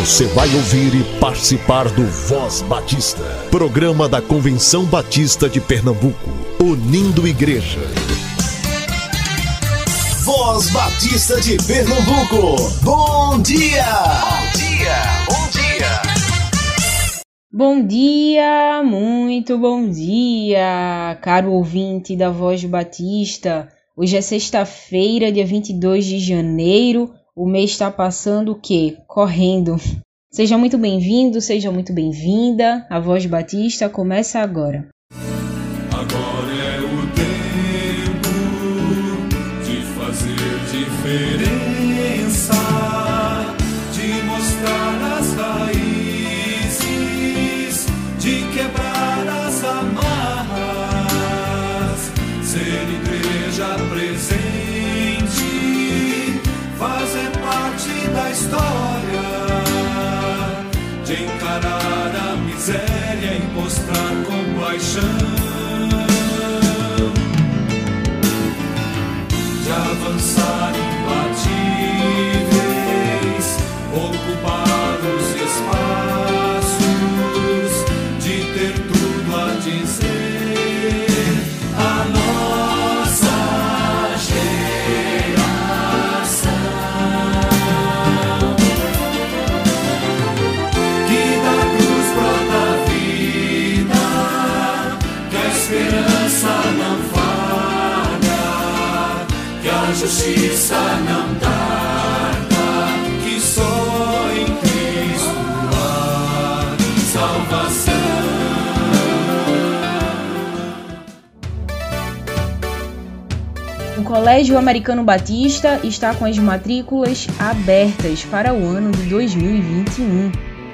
Você vai ouvir e participar do Voz Batista, programa da Convenção Batista de Pernambuco, unindo igreja. Voz Batista de Pernambuco, bom dia! Bom dia, bom dia! Bom dia, muito bom dia, caro ouvinte da Voz Batista. Hoje é sexta-feira, dia 22 de janeiro o mês está passando o quê? Correndo. Seja muito bem-vindo, seja muito bem-vinda. A Voz Batista começa agora. Justiça não tarda, que só em Cristo há salvação. O Colégio Americano Batista está com as matrículas abertas para o ano de 2021.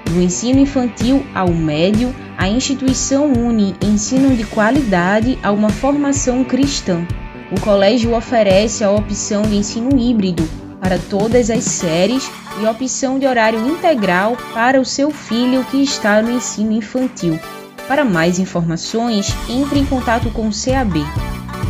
Do ensino infantil ao médio, a instituição une ensino de qualidade a uma formação cristã. O colégio oferece a opção de ensino híbrido para todas as séries e opção de horário integral para o seu filho que está no ensino infantil. Para mais informações, entre em contato com o CAB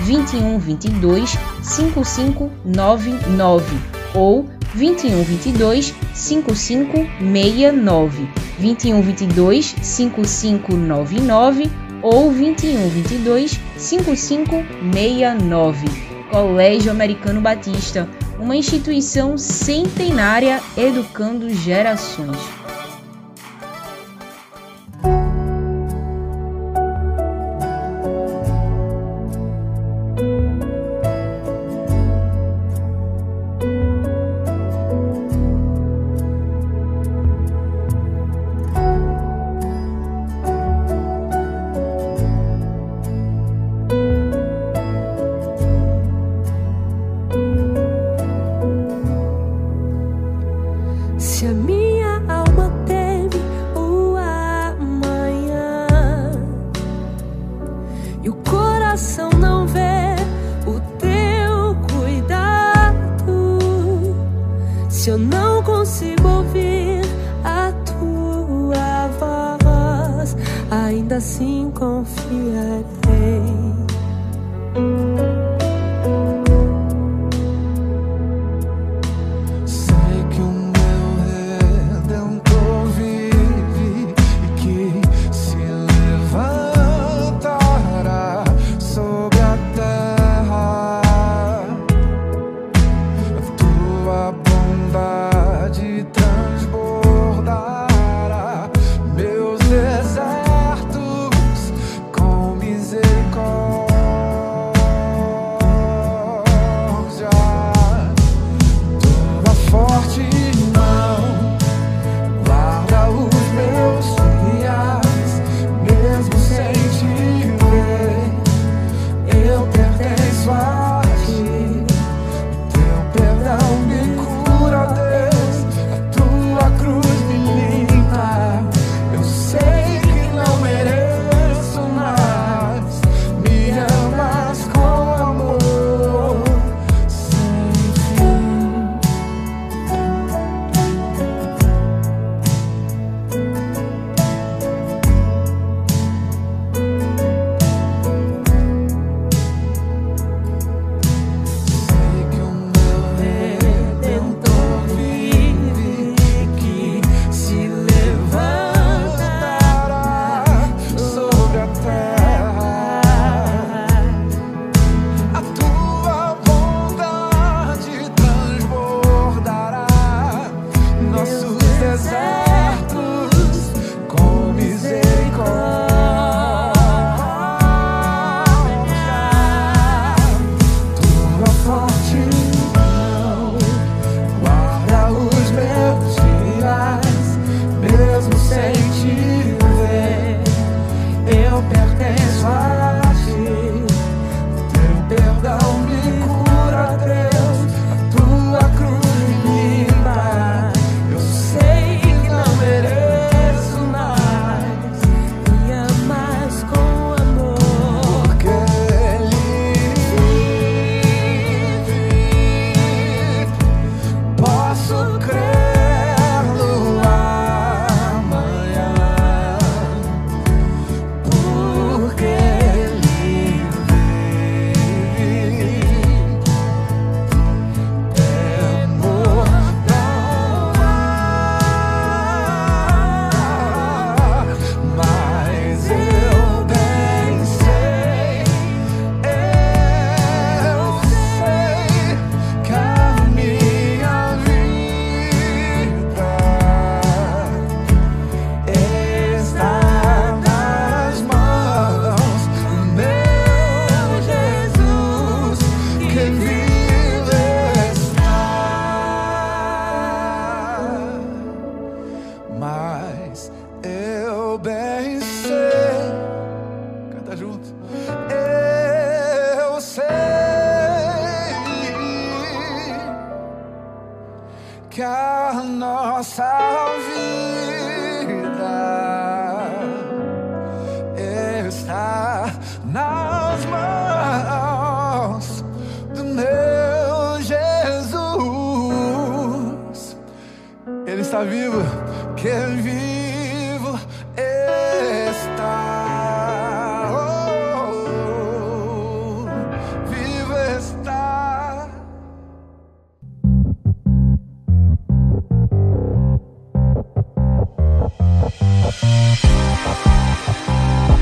21 22 5599 ou 21 22 5569 21 22 5599 ou 21 22 5569 Colégio Americano Batista, uma instituição centenária educando gerações.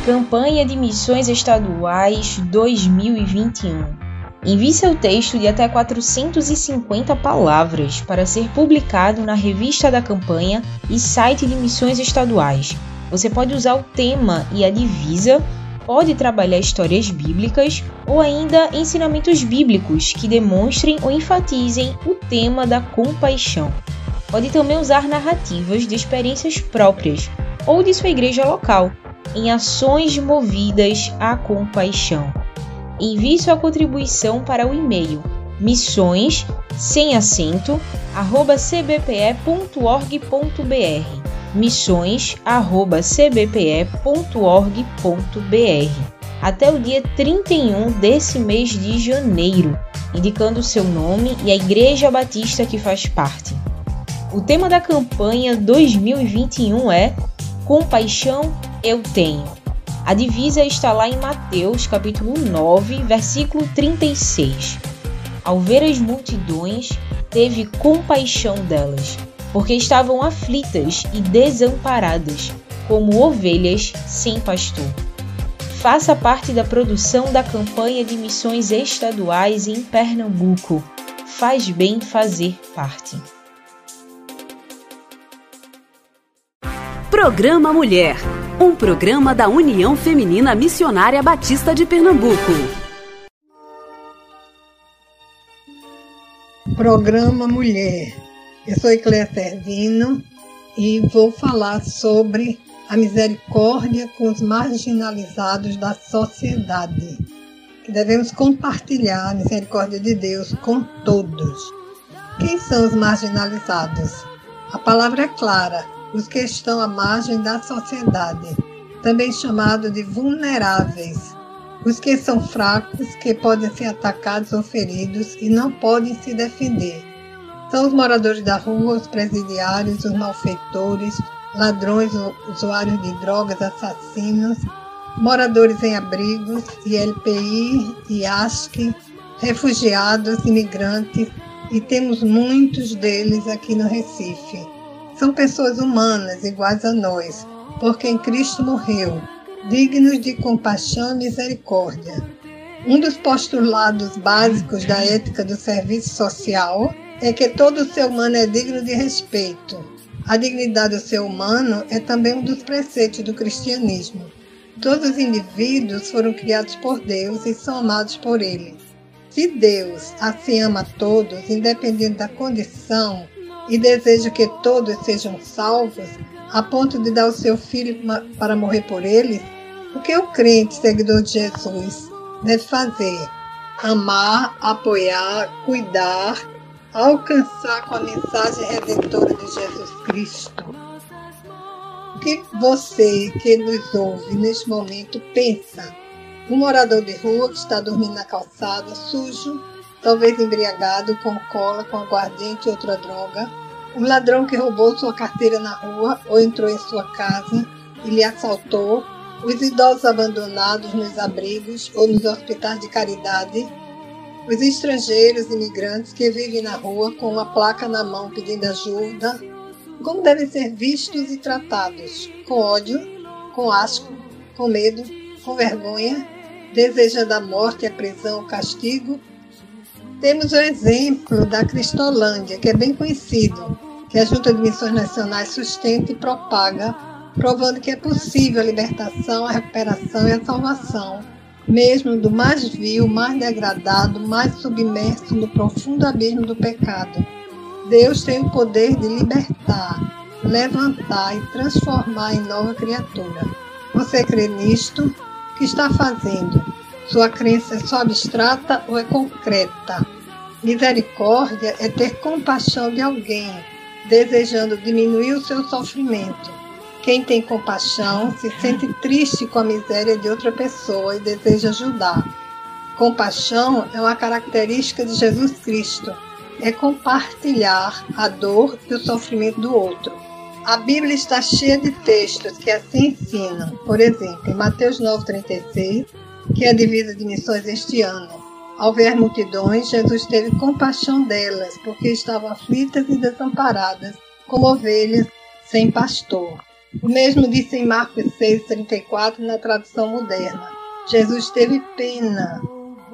Campanha de Missões Estaduais 2021. Envie seu texto de até 450 palavras para ser publicado na revista da campanha e site de missões estaduais. Você pode usar o tema e a divisa, pode trabalhar histórias bíblicas ou ainda ensinamentos bíblicos que demonstrem ou enfatizem o tema da compaixão. Pode também usar narrativas de experiências próprias ou de sua igreja local em ações movidas à compaixão. Envie sua contribuição para o e-mail missões sem acento arroba cbpe.org.br missões arroba cbpe.org.br até o dia 31 desse mês de janeiro, indicando seu nome e a Igreja Batista que faz parte. O tema da campanha 2021 é Compaixão eu tenho. A divisa está lá em Mateus, capítulo 9, versículo 36. Ao ver as multidões, teve compaixão delas, porque estavam aflitas e desamparadas, como ovelhas sem pastor. Faça parte da produção da campanha de missões estaduais em Pernambuco. Faz bem fazer parte. Programa Mulher, um programa da União Feminina Missionária Batista de Pernambuco. Programa Mulher. Eu sou Ecléia Servino e vou falar sobre a misericórdia com os marginalizados da sociedade. Que devemos compartilhar a misericórdia de Deus com todos. Quem são os marginalizados? A palavra é clara: os que estão à margem da sociedade, também chamado de vulneráveis, os que são fracos, que podem ser atacados ou feridos e não podem se defender. São os moradores da rua, os presidiários, os malfeitores, ladrões, usuários de drogas, assassinos, moradores em abrigos, ILPI, IASC, refugiados, imigrantes, e temos muitos deles aqui no Recife. São pessoas humanas, iguais a nós, porque em Cristo morreu, dignos de compaixão e misericórdia. Um dos postulados básicos da ética do serviço social é que todo ser humano é digno de respeito. A dignidade do ser humano é também um dos preceitos do cristianismo. Todos os indivíduos foram criados por Deus e são amados por Ele. Se Deus assim ama todos, independente da condição, e deseja que todos sejam salvos, a ponto de dar o seu filho para morrer por eles, o que o crente seguidor de Jesus deve fazer? Amar, apoiar, cuidar, alcançar com a mensagem redentora de Jesus Cristo. O que você que nos ouve neste momento pensa? Um morador de rua que está dormindo na calçada, sujo, talvez embriagado, com cola, com aguardente e outra droga. Um ladrão que roubou sua carteira na rua ou entrou em sua casa e lhe assaltou. Os idosos abandonados nos abrigos ou nos hospitais de caridade. Os estrangeiros imigrantes que vivem na rua com uma placa na mão pedindo ajuda. Como devem ser vistos e tratados? Com ódio, com asco, com medo, com vergonha, desejando a morte, a prisão, o castigo temos o exemplo da Cristolândia, que é bem conhecido, que a Junta de Missões Nacionais sustenta e propaga, provando que é possível a libertação, a recuperação e a salvação, mesmo do mais vil, mais degradado, mais submerso no profundo abismo do pecado. Deus tem o poder de libertar, levantar e transformar em nova criatura. Você crê nisto? O que está fazendo? Sua crença é só abstrata ou é concreta? Misericórdia é ter compaixão de alguém, desejando diminuir o seu sofrimento. Quem tem compaixão se sente triste com a miséria de outra pessoa e deseja ajudar. Compaixão é uma característica de Jesus Cristo. É compartilhar a dor e o sofrimento do outro. A Bíblia está cheia de textos que assim ensinam. Por exemplo, em Mateus 9,36, que é divisa de missões este ano. Ao ver multidões, Jesus teve compaixão delas, porque estavam aflitas e desamparadas, como ovelhas sem pastor. O mesmo disse em Marcos 6,34 na tradução moderna. Jesus teve pena.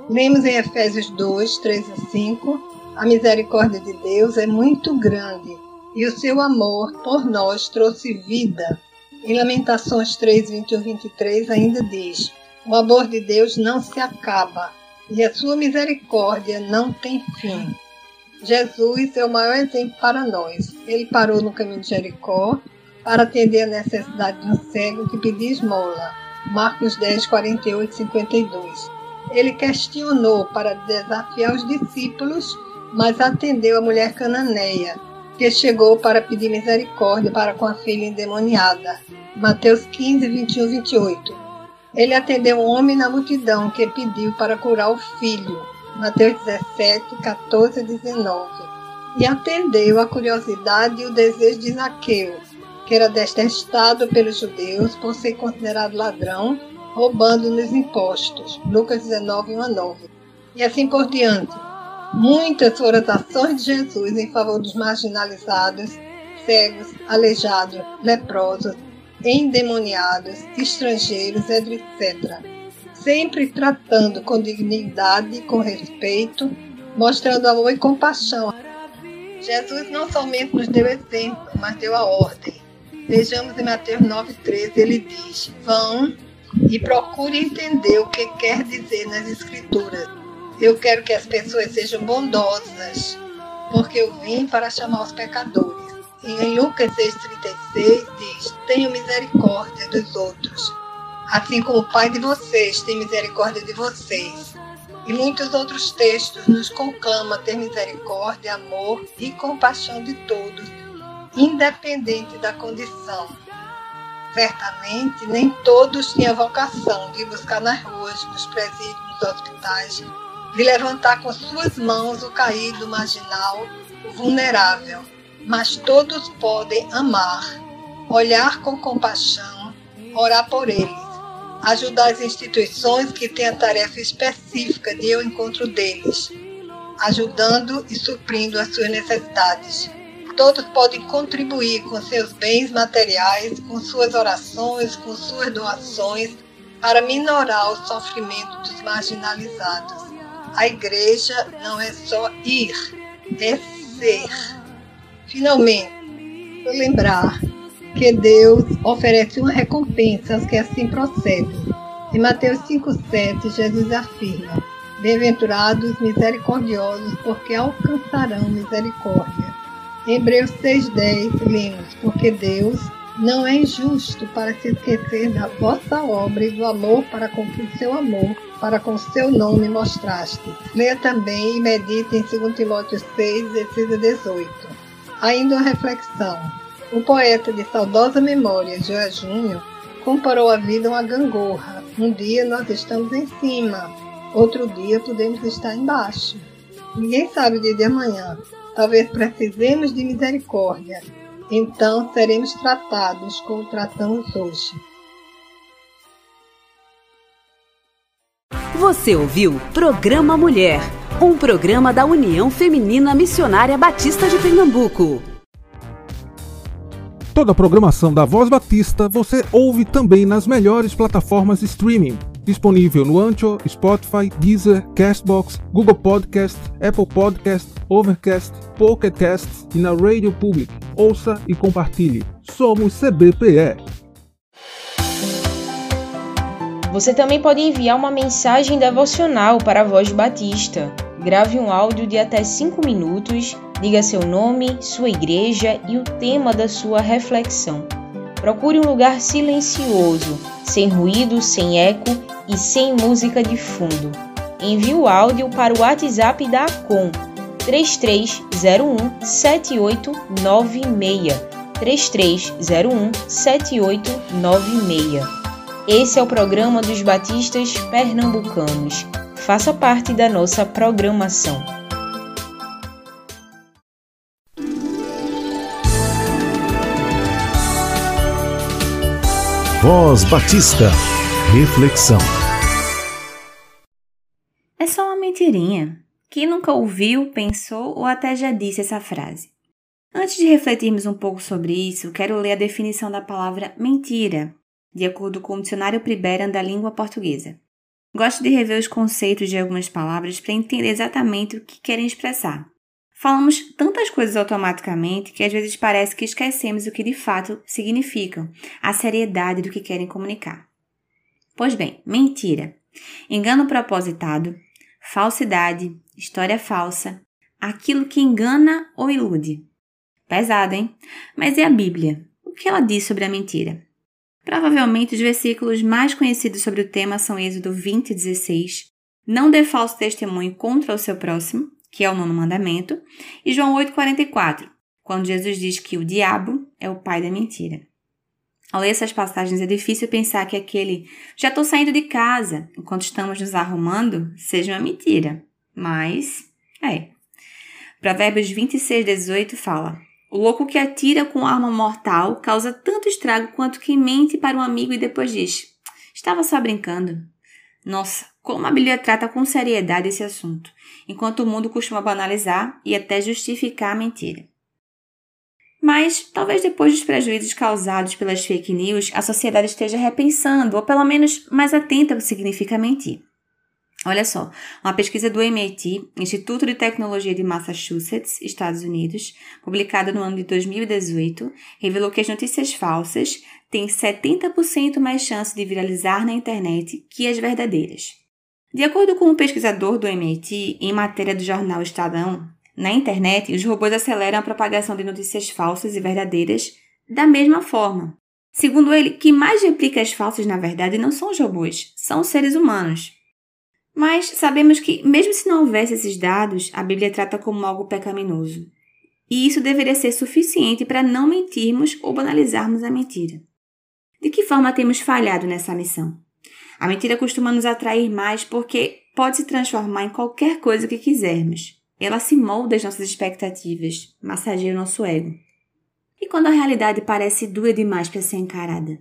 Lemos em Efésios 2, 3 a 5. A misericórdia de Deus é muito grande e o seu amor por nós trouxe vida. Em Lamentações 3, 21 23 ainda diz: O amor de Deus não se acaba e a sua misericórdia não tem fim. Jesus é o maior exemplo para nós. Ele parou no caminho de Jericó para atender a necessidade de um cego que pedia esmola. Marcos 10, 48 e 52. Ele questionou para desafiar os discípulos, mas atendeu a mulher cananeia, que chegou para pedir misericórdia para com a filha endemoniada. Mateus 15, 21 28. Ele atendeu um homem na multidão que pediu para curar o filho. Mateus 17, 14 e 19. E atendeu a curiosidade e o desejo de Zaqueu, que era detestado pelos judeus por ser considerado ladrão, roubando nos impostos. Lucas 19, 1 a 9. E assim por diante. Muitas foram as ações de Jesus em favor dos marginalizados, cegos, aleijados, leprosos, endemoniados, estrangeiros, etc. Sempre tratando com dignidade, com respeito, mostrando amor e compaixão. Jesus não somente nos deu exemplo, mas deu a ordem. Vejamos em Mateus 9,13, ele diz: Vão e procure entender o que quer dizer nas Escrituras eu quero que as pessoas sejam bondosas, porque eu vim para chamar os pecadores. E em Lucas 6,36 diz: Tenham misericórdia dos outros, assim como o Pai de vocês tem misericórdia de vocês. E muitos outros textos nos conclamam a ter misericórdia, amor e compaixão de todos, independente da condição. Certamente, nem todos tinham vocação de buscar nas ruas, nos presídios, nos hospitais, de levantar com suas mãos o caído marginal, o vulnerável. Mas todos podem amar, olhar com compaixão, orar por eles, ajudar as instituições que têm a tarefa específica de ir ao encontro deles, ajudando e suprindo as suas necessidades. Todos podem contribuir com seus bens materiais, com suas orações, com suas doações, para minorar o sofrimento dos marginalizados. A igreja não é só ir, é ser. Finalmente, lembrar que Deus oferece uma recompensa aos que assim procedem. Em Mateus 5,7, Jesus afirma: Bem-aventurados misericordiosos, porque alcançarão misericórdia. Em Hebreus 6,10, lemos: Porque Deus não é injusto para se esquecer da vossa obra e do amor para com o seu amor para com seu nome mostraste. Leia também e medite em 2 Timóteo 6, 16 a 18. Ainda uma reflexão. O poeta de saudosa memória, Joé Júnior, comparou a vida a uma gangorra. Um dia nós estamos em cima, outro dia podemos estar embaixo. Ninguém sabe o dia de amanhã. Talvez precisemos de misericórdia. Então seremos tratados como tratamos hoje. Você ouviu Programa Mulher, um programa da União Feminina Missionária Batista de Pernambuco. Toda a programação da Voz Batista você ouve também nas melhores plataformas de streaming. Disponível no Ancho, Spotify, Deezer, Castbox, Google Podcast, Apple Podcast, Overcast, Pocket Cast e na Radio Public. Ouça e compartilhe. Somos CBPE. Você também pode enviar uma mensagem devocional para a Voz Batista. Grave um áudio de até 5 minutos, diga seu nome, sua igreja e o tema da sua reflexão. Procure um lugar silencioso, sem ruído, sem eco e sem música de fundo. Envie o áudio para o WhatsApp da ACOM 3301 7896. 3301 7896. Esse é o programa dos Batistas Pernambucanos. Faça parte da nossa programação. Voz Batista. Reflexão. É só uma mentirinha. Quem nunca ouviu, pensou ou até já disse essa frase? Antes de refletirmos um pouco sobre isso, quero ler a definição da palavra mentira, de acordo com o dicionário Priberan da língua portuguesa. Gosto de rever os conceitos de algumas palavras para entender exatamente o que querem expressar. Falamos tantas coisas automaticamente que às vezes parece que esquecemos o que de fato significam, a seriedade do que querem comunicar. Pois bem, mentira, engano propositado, falsidade, história falsa, aquilo que engana ou ilude. Pesado, hein? Mas é a Bíblia. O que ela diz sobre a mentira? Provavelmente os versículos mais conhecidos sobre o tema são Êxodo 20, 16, não dê falso testemunho contra o seu próximo, que é o nono mandamento, e João 8,44, quando Jesus diz que o diabo é o pai da mentira. Ao ler essas passagens é difícil pensar que aquele já estou saindo de casa enquanto estamos nos arrumando seja uma mentira. Mas, é. Provérbios 26, 18 fala: O louco que atira com arma mortal causa tanto estrago quanto quem mente para um amigo e depois diz: Estava só brincando. Nossa, como a Bíblia trata com seriedade esse assunto, enquanto o mundo costuma banalizar e até justificar a mentira. Mas, talvez depois dos prejuízos causados pelas fake news, a sociedade esteja repensando, ou pelo menos mais atenta ao que significa mentir. Olha só, uma pesquisa do MIT, Instituto de Tecnologia de Massachusetts, Estados Unidos, publicada no ano de 2018, revelou que as notícias falsas têm 70% mais chance de viralizar na internet que as verdadeiras. De acordo com um pesquisador do MIT, em matéria do jornal Estadão, na internet, os robôs aceleram a propagação de notícias falsas e verdadeiras da mesma forma. Segundo ele, quem mais replica as falsas na verdade não são os robôs, são os seres humanos. Mas sabemos que, mesmo se não houvesse esses dados, a Bíblia trata como algo pecaminoso. E isso deveria ser suficiente para não mentirmos ou banalizarmos a mentira. De que forma temos falhado nessa missão? A mentira costuma nos atrair mais porque pode se transformar em qualquer coisa que quisermos. Ela se molda às nossas expectativas, massageia o nosso ego. E quando a realidade parece dura demais para ser encarada?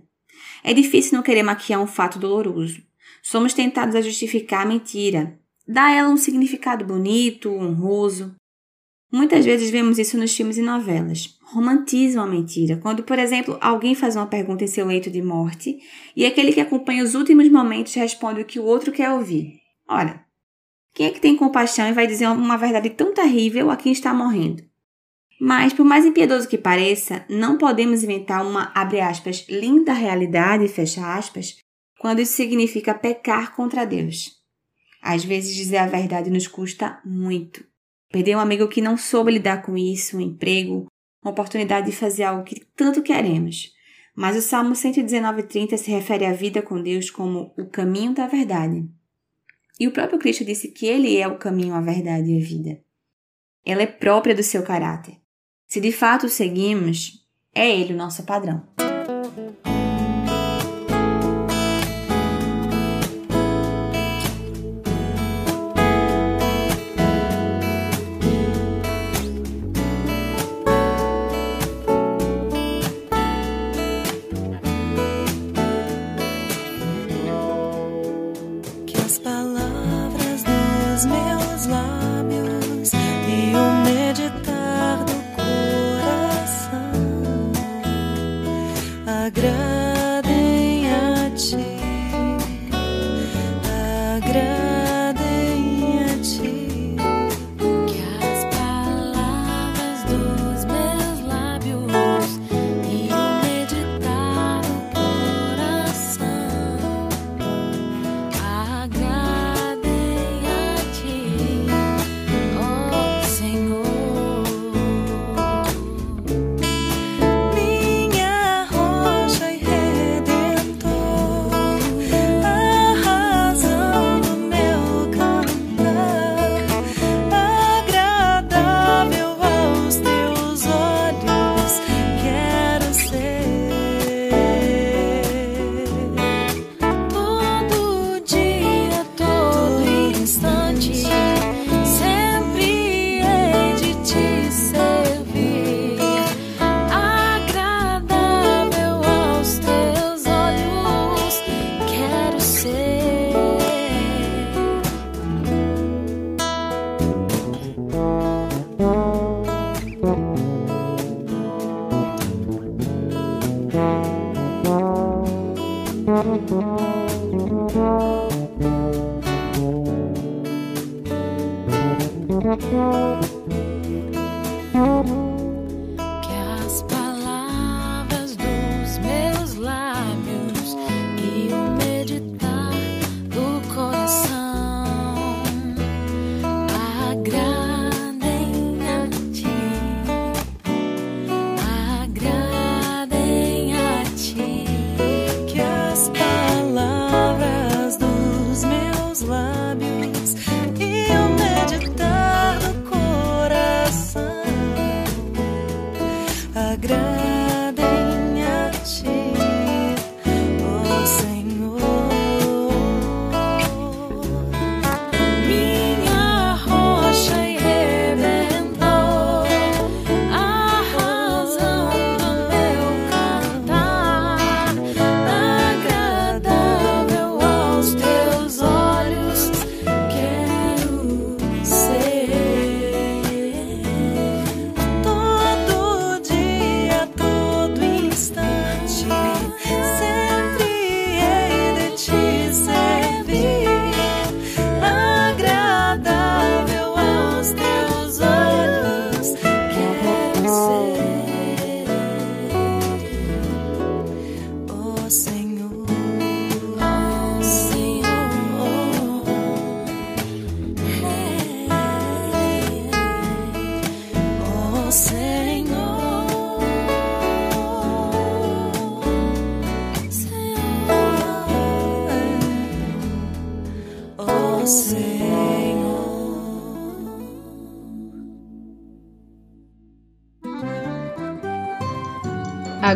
É difícil não querer maquiar um fato doloroso. Somos tentados a justificar a mentira, dar a ela um significado bonito, honroso. Muitas vezes vemos isso nos filmes e novelas. Romantizam a mentira. Quando, por exemplo, alguém faz uma pergunta em seu leito de morte e aquele que acompanha os últimos momentos responde o que o outro quer ouvir. Ora, quem é que tem compaixão e vai dizer uma verdade tão terrível a quem está morrendo? Mas, por mais impiedoso que pareça, não podemos inventar uma, aspas, linda realidade, fecha aspas, quando isso significa pecar contra Deus. Às vezes dizer a verdade nos custa muito. Perder um amigo que não soube lidar com isso, um emprego, uma oportunidade de fazer algo que tanto queremos. Mas o Salmo 119,30 se refere à vida com Deus como o caminho da verdade. E o próprio Cristo disse que Ele é o caminho, a verdade e a vida. Ela é própria do seu caráter. Se de fato o seguimos, é Ele o nosso padrão.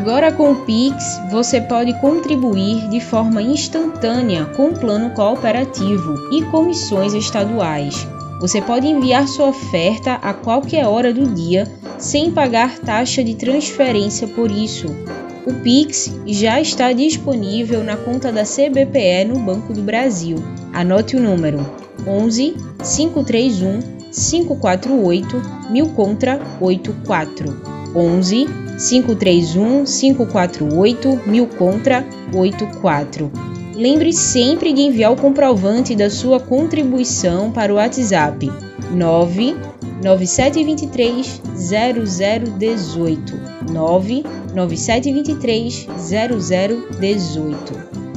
Agora com o Pix, você pode contribuir de forma instantânea com o plano cooperativo e comissões estaduais. Você pode enviar sua oferta a qualquer hora do dia sem pagar taxa de transferência por isso. O Pix já está disponível na conta da CBPE no Banco do Brasil. Anote o número: 11 531 548 1000 contra 84. 11 531 548 1000 contra 84. Lembre sempre de enviar o comprovante da sua contribuição para o WhatsApp 99723 0018 99723 0018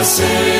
Convenção